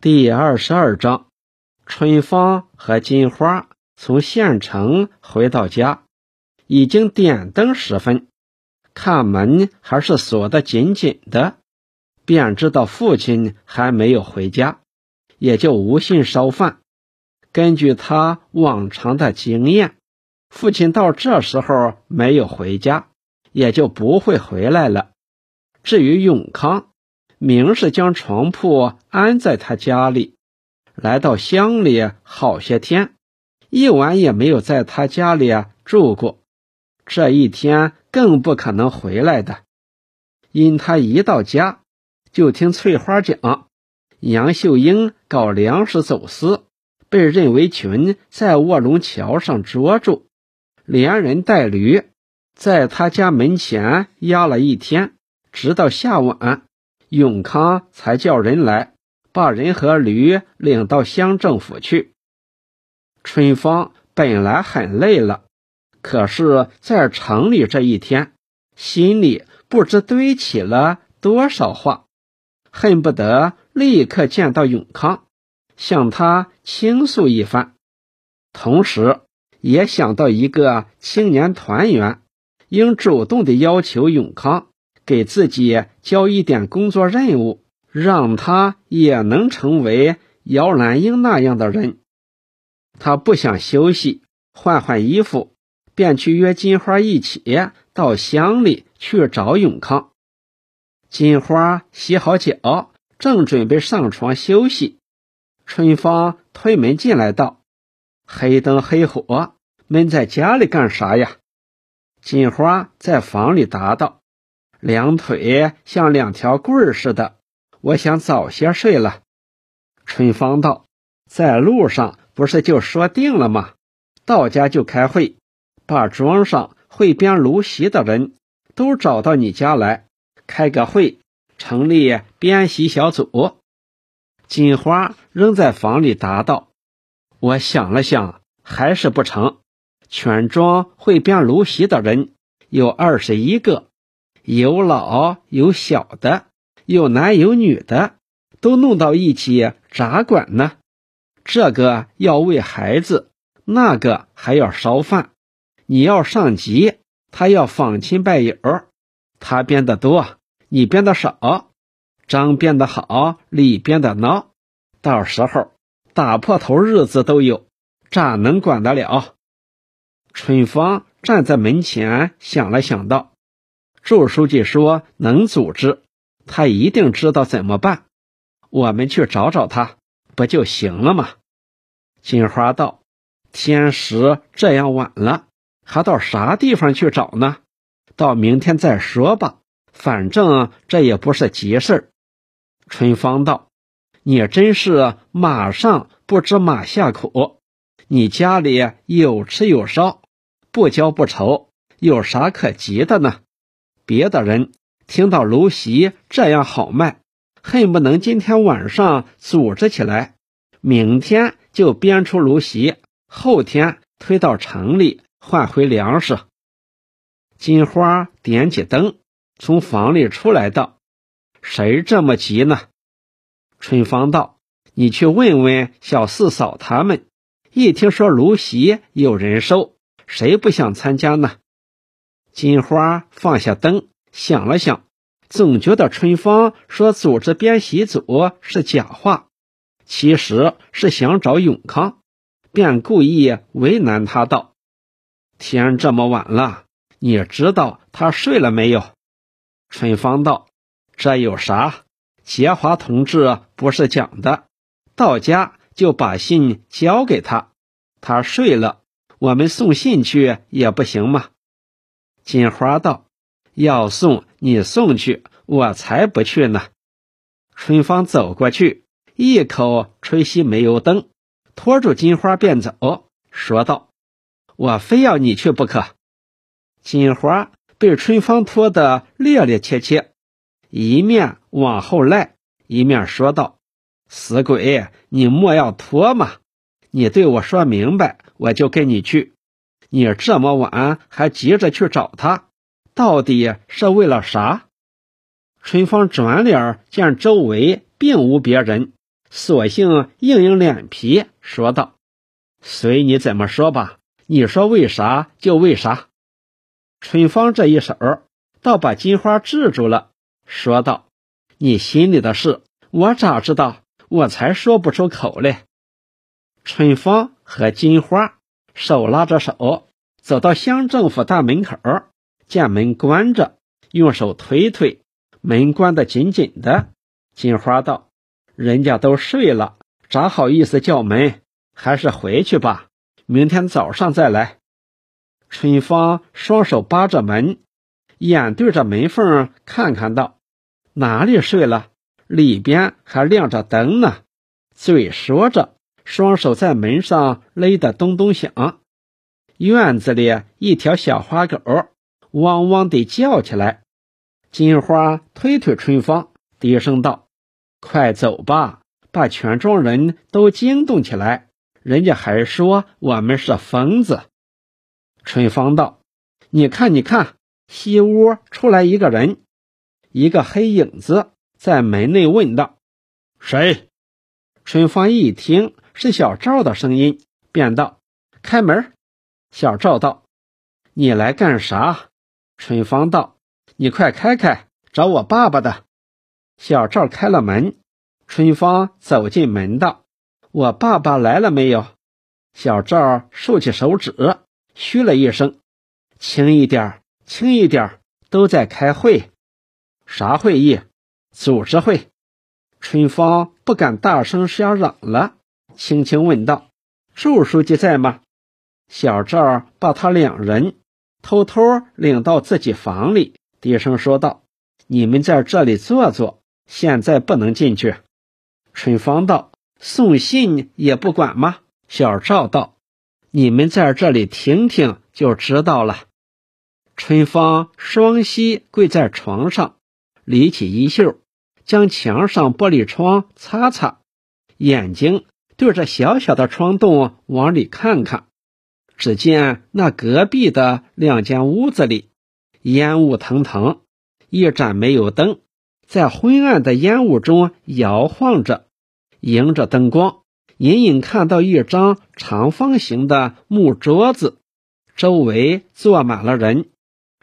第二十二章，春芳和金花从县城回到家，已经点灯时分，看门还是锁得紧紧的，便知道父亲还没有回家，也就无心烧饭。根据他往常的经验，父亲到这时候没有回家，也就不会回来了。至于永康，明是将床铺安在他家里，来到乡里好些天，一晚也没有在他家里住过。这一天更不可能回来的，因他一到家，就听翠花讲，杨秀英搞粮食走私，被任维群在卧龙桥上捉住，连人带驴，在他家门前压了一天，直到下晚。永康才叫人来，把人和驴领到乡政府去。春芳本来很累了，可是在城里这一天，心里不知堆起了多少话，恨不得立刻见到永康，向他倾诉一番。同时，也想到一个青年团员，应主动的要求永康。给自己交一点工作任务，让他也能成为姚兰英那样的人。他不想休息，换换衣服，便去约金花一起到乡里去找永康。金花洗好脚，正准备上床休息，春芳推门进来道：“黑灯黑火，闷在家里干啥呀？”金花在房里答道。两腿像两条棍儿似的，我想早些睡了。春芳道：“在路上不是就说定了吗？到家就开会，把庄上会编芦席的人都找到你家来，开个会，成立编席小组。”金花仍在房里答道：“我想了想，还是不成。全庄会编芦席的人有二十一个。”有老有小的，有男有女的，都弄到一起咋管呢？这个要喂孩子，那个还要烧饭。你要上集，他要访亲拜友，他编的多，你编的少。张编的好，李编的孬，到时候打破头日子都有，咋能管得了？春芳站在门前想了想道。祝书记说：“能组织，他一定知道怎么办。我们去找找他，不就行了吗？”金花道：“天时这样晚了，还到啥地方去找呢？到明天再说吧。反正这也不是急事春芳道：“你真是马上不知马下苦。你家里有吃有烧，不交不愁，有啥可急的呢？”别的人听到芦席这样好卖，恨不能今天晚上组织起来，明天就编出芦席，后天推到城里换回粮食。金花点起灯，从房里出来道：“谁这么急呢？”春芳道：“你去问问小四嫂他们，一听说芦席有人收，谁不想参加呢？”金花放下灯，想了想，总觉得春芳说组织编习组是假话，其实是想找永康，便故意为难他道：“天这么晚了，你知道他睡了没有？”春芳道：“这有啥？杰华同志不是讲的，到家就把信交给他，他睡了，我们送信去也不行吗？”金花道：“要送你送去，我才不去呢。”春芳走过去，一口吹熄煤油灯，拖住金花便走，说道：“我非要你去不可。”金花被春芳拖得趔趔趄趄，一面往后赖，一面说道：“死鬼，你莫要拖嘛！你对我说明白，我就跟你去。”你这么晚还急着去找他，到底是为了啥？春芳转脸见周围并无别人，索性硬硬脸皮说道：“随你怎么说吧，你说为啥就为啥。”春芳这一手倒把金花制住了，说道：“你心里的事，我咋知道？我才说不出口来。”春芳和金花手拉着手走到乡政府大门口，见门关着，用手推推，门关得紧紧的。金花道：“人家都睡了，咋好意思叫门？还是回去吧，明天早上再来。”春芳双手扒着门，眼对着门缝看看道：“哪里睡了？里边还亮着灯呢。”嘴说着。双手在门上勒得咚咚响，院子里一条小花狗汪汪地叫起来。金花推推春芳，低声道：“快走吧，把全庄人都惊动起来，人家还说我们是疯子。”春芳道：“你看，你看，西屋出来一个人，一个黑影子在门内问道：‘谁？’春芳一听。是小赵的声音，便道：“开门。”小赵道：“你来干啥？”春芳道：“你快开开，找我爸爸的。”小赵开了门，春芳走进门道：“我爸爸来了没有？”小赵竖起手指，嘘了一声：“轻一点，轻一点，都在开会。啥会议？组织会。”春芳不敢大声瞎嚷了。轻轻问道：“祝书记在吗？”小赵把他两人偷偷领到自己房里，低声说道：“你们在这里坐坐，现在不能进去。”春芳道：“送信也不管吗？”小赵道：“你们在这里听听就知道了。”春芳双膝跪在床上，理起衣袖，将墙上玻璃窗擦擦，眼睛。对着小小的窗洞往里看看，只见那隔壁的两间屋子里烟雾腾腾，一盏煤油灯在昏暗的烟雾中摇晃着，迎着灯光，隐隐看到一张长方形的木桌子，周围坐满了人。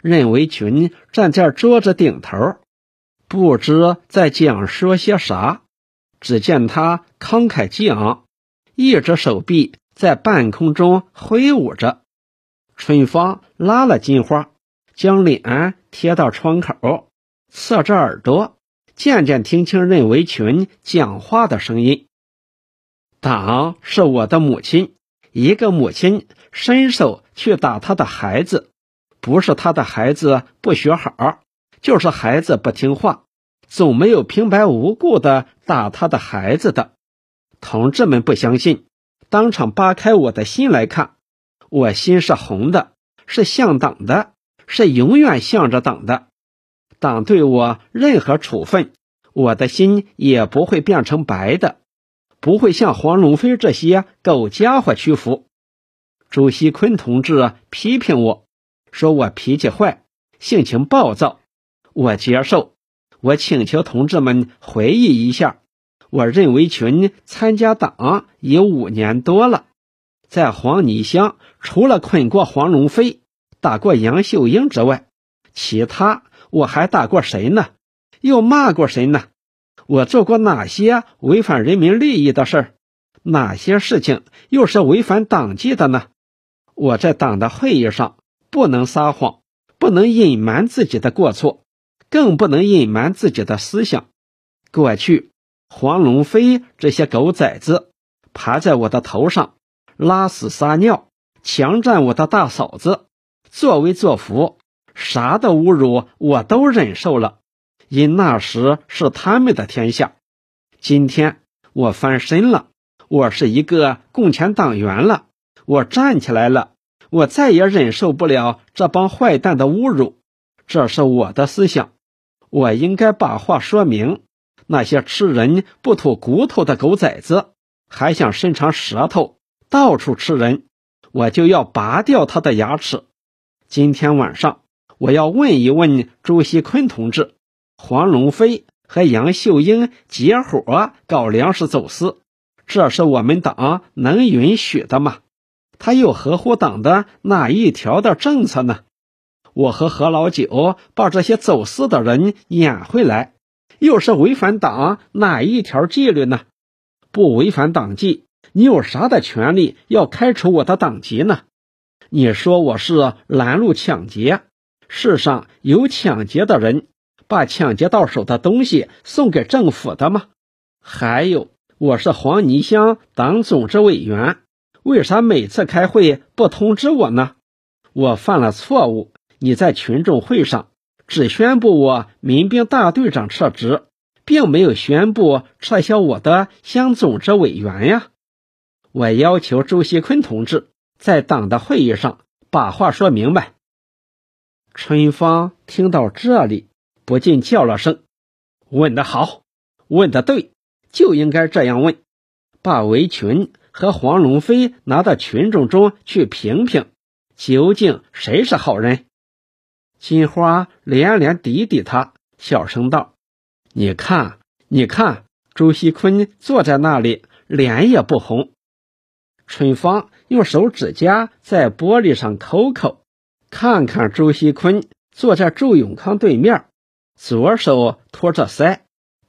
任维群站在桌子顶头，不知在讲说些啥。只见他慷慨激昂，一只手臂在半空中挥舞着。春芳拉了金花，将脸贴到窗口，侧着耳朵，渐渐听清任维群讲话的声音：“党是我的母亲，一个母亲伸手去打她的孩子，不是她的孩子不学好，就是孩子不听话。”总没有平白无故的打他的孩子的，同志们不相信，当场扒开我的心来看，我心是红的，是向党的，是永远向着党的。党对我任何处分，我的心也不会变成白的，不会向黄龙飞这些狗家伙屈服。朱锡坤同志批评我说我脾气坏，性情暴躁，我接受。我请求同志们回忆一下，我任维群参加党已五年多了，在黄泥乡除了捆过黄龙飞、打过杨秀英之外，其他我还打过谁呢？又骂过谁呢？我做过哪些违反人民利益的事儿？哪些事情又是违反党纪的呢？我在党的会议上不能撒谎，不能隐瞒自己的过错。更不能隐瞒自己的思想。过去，黄龙飞这些狗崽子爬在我的头上，拉屎撒尿，强占我的大嫂子，作威作福，啥的侮辱我都忍受了，因那时是他们的天下。今天我翻身了，我是一个共产党员了，我站起来了，我再也忍受不了这帮坏蛋的侮辱，这是我的思想。我应该把话说明，那些吃人不吐骨头的狗崽子，还想伸长舌头到处吃人，我就要拔掉他的牙齿。今天晚上，我要问一问朱锡坤同志，黄龙飞和杨秀英结伙搞粮食走私，这是我们党能允许的吗？他又合乎党的哪一条的政策呢？我和何老九把这些走私的人撵回来，又是违反党哪一条纪律呢？不违反党纪，你有啥的权利要开除我的党籍呢？你说我是拦路抢劫，世上有抢劫的人。把抢劫到手的东西送给政府的吗？还有，我是黄泥乡党组织委员，为啥每次开会不通知我呢？我犯了错误，你在群众会上只宣布我民兵大队长撤职，并没有宣布撤销我的乡总支委员呀。我要求周锡坤同志在党的会议上把话说明白。春芳听到这里。不禁叫了声：“问得好，问得对，就应该这样问。把围裙和黄龙飞拿到群众中去评评，究竟谁是好人？”金花连连抵抵他，小声道：“你看，你看，朱锡坤坐在那里，脸也不红。”春芳用手指甲在玻璃上抠抠，看看朱锡坤坐在周永康对面。左手托着腮，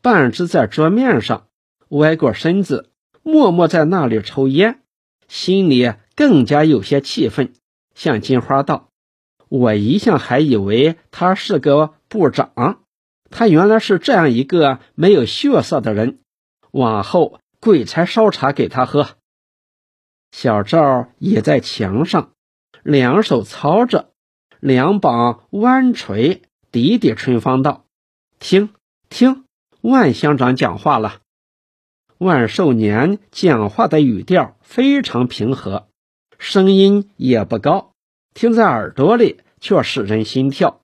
半支在桌面上，歪过身子，默默在那里抽烟，心里更加有些气愤，向金花道：“我一向还以为他是个部长，他原来是这样一个没有血色的人。往后鬼才烧茶给他喝。”小赵倚在墙上，两手操着，两膀弯垂。滴滴春芳道：“听听，万乡长讲话了。”万寿年讲话的语调非常平和，声音也不高，听在耳朵里却使人心跳。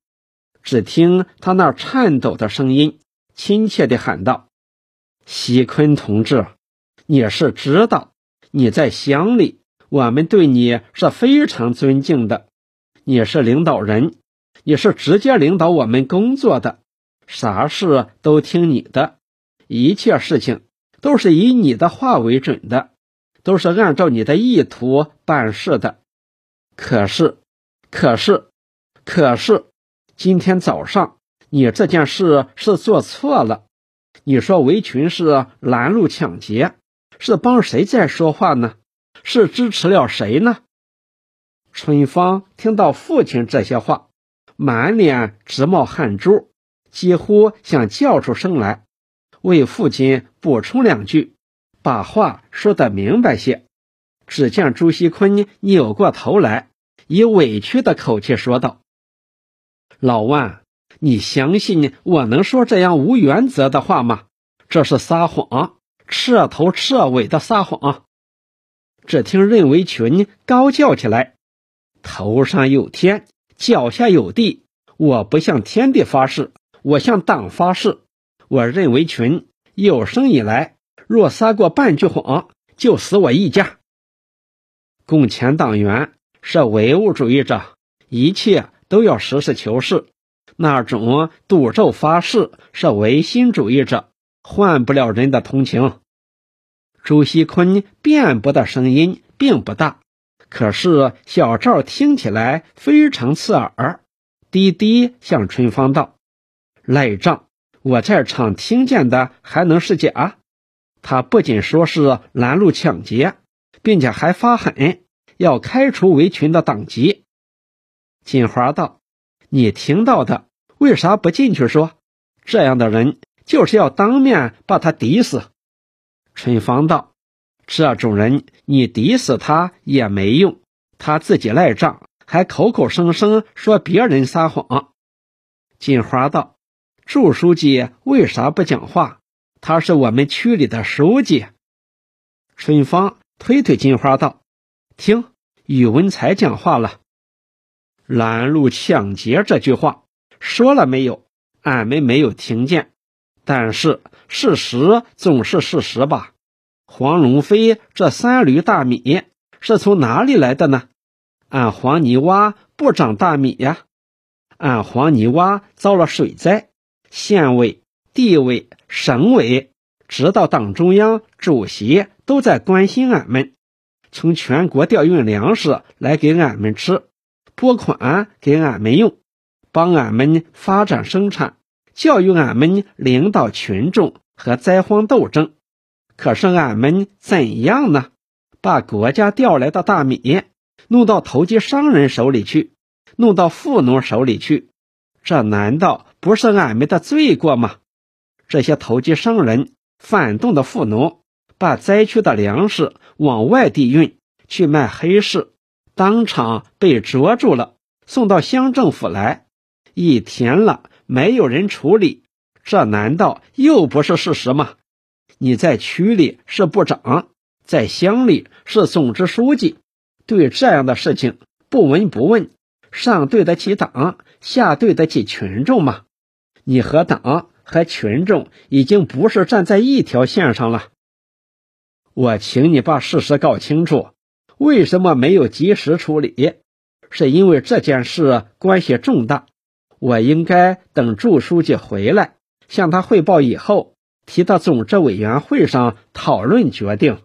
只听他那颤抖的声音，亲切地喊道：“西坤同志，你是知道，你在乡里，我们对你是非常尊敬的，你是领导人。”你是直接领导我们工作的，啥事都听你的，一切事情都是以你的话为准的，都是按照你的意图办事的。可是，可是，可是，今天早上你这件事是做错了。你说围裙是拦路抢劫，是帮谁在说话呢？是支持了谁呢？春芳听到父亲这些话。满脸直冒汗珠，几乎想叫出声来，为父亲补充两句，把话说得明白些。只见朱锡坤扭过头来，以委屈的口气说道：“老万，你相信我能说这样无原则的话吗？这是撒谎，彻头彻尾的撒谎。”只听任维群高叫起来：“头上有天！”脚下有地，我不向天地发誓，我向党发誓。我认为群有生以来，若撒过半句谎，就死我一家。共产党员是唯物主义者，一切都要实事求是。那种赌咒发誓是唯心主义者，换不了人的同情。朱锡坤辩驳的声音并不大。可是小赵听起来非常刺耳，低低向春芳道：“赖账！我在场听见的还能是假？他不仅说是拦路抢劫，并且还发狠要开除围裙的党籍。”金花道：“你听到的，为啥不进去说？这样的人就是要当面把他抵死。”春芳道。这种人，你抵死他也没用，他自己赖账，还口口声声说别人撒谎。金花道：“祝书记为啥不讲话？他是我们区里的书记。”春芳推推金花道：“听，宇文才讲话了。拦路抢劫这句话说了没有？俺们没有听见，但是事实总是事实吧。”黄龙飞这三驴大米是从哪里来的呢？俺黄泥洼不长大米呀，俺黄泥洼遭了水灾，县委地委、省委，直到党中央主席都在关心俺们，从全国调运粮食来给俺们吃，拨款给俺们用，帮俺们发展生产，教育俺们领导群众和灾荒斗争。可是俺们怎样呢？把国家调来的大米弄到投机商人手里去，弄到富农手里去，这难道不是俺们的罪过吗？这些投机商人、反动的富农，把灾区的粮食往外地运去卖黑市，当场被捉住了，送到乡政府来，一天了没有人处理，这难道又不是事实吗？你在区里是部长，在乡里是总支书记，对这样的事情不闻不问，上对得起党，下对得起群众吗？你和党和群众已经不是站在一条线上了。我请你把事实搞清楚，为什么没有及时处理？是因为这件事关系重大，我应该等祝书记回来向他汇报以后。提到总支委员会上讨论决定。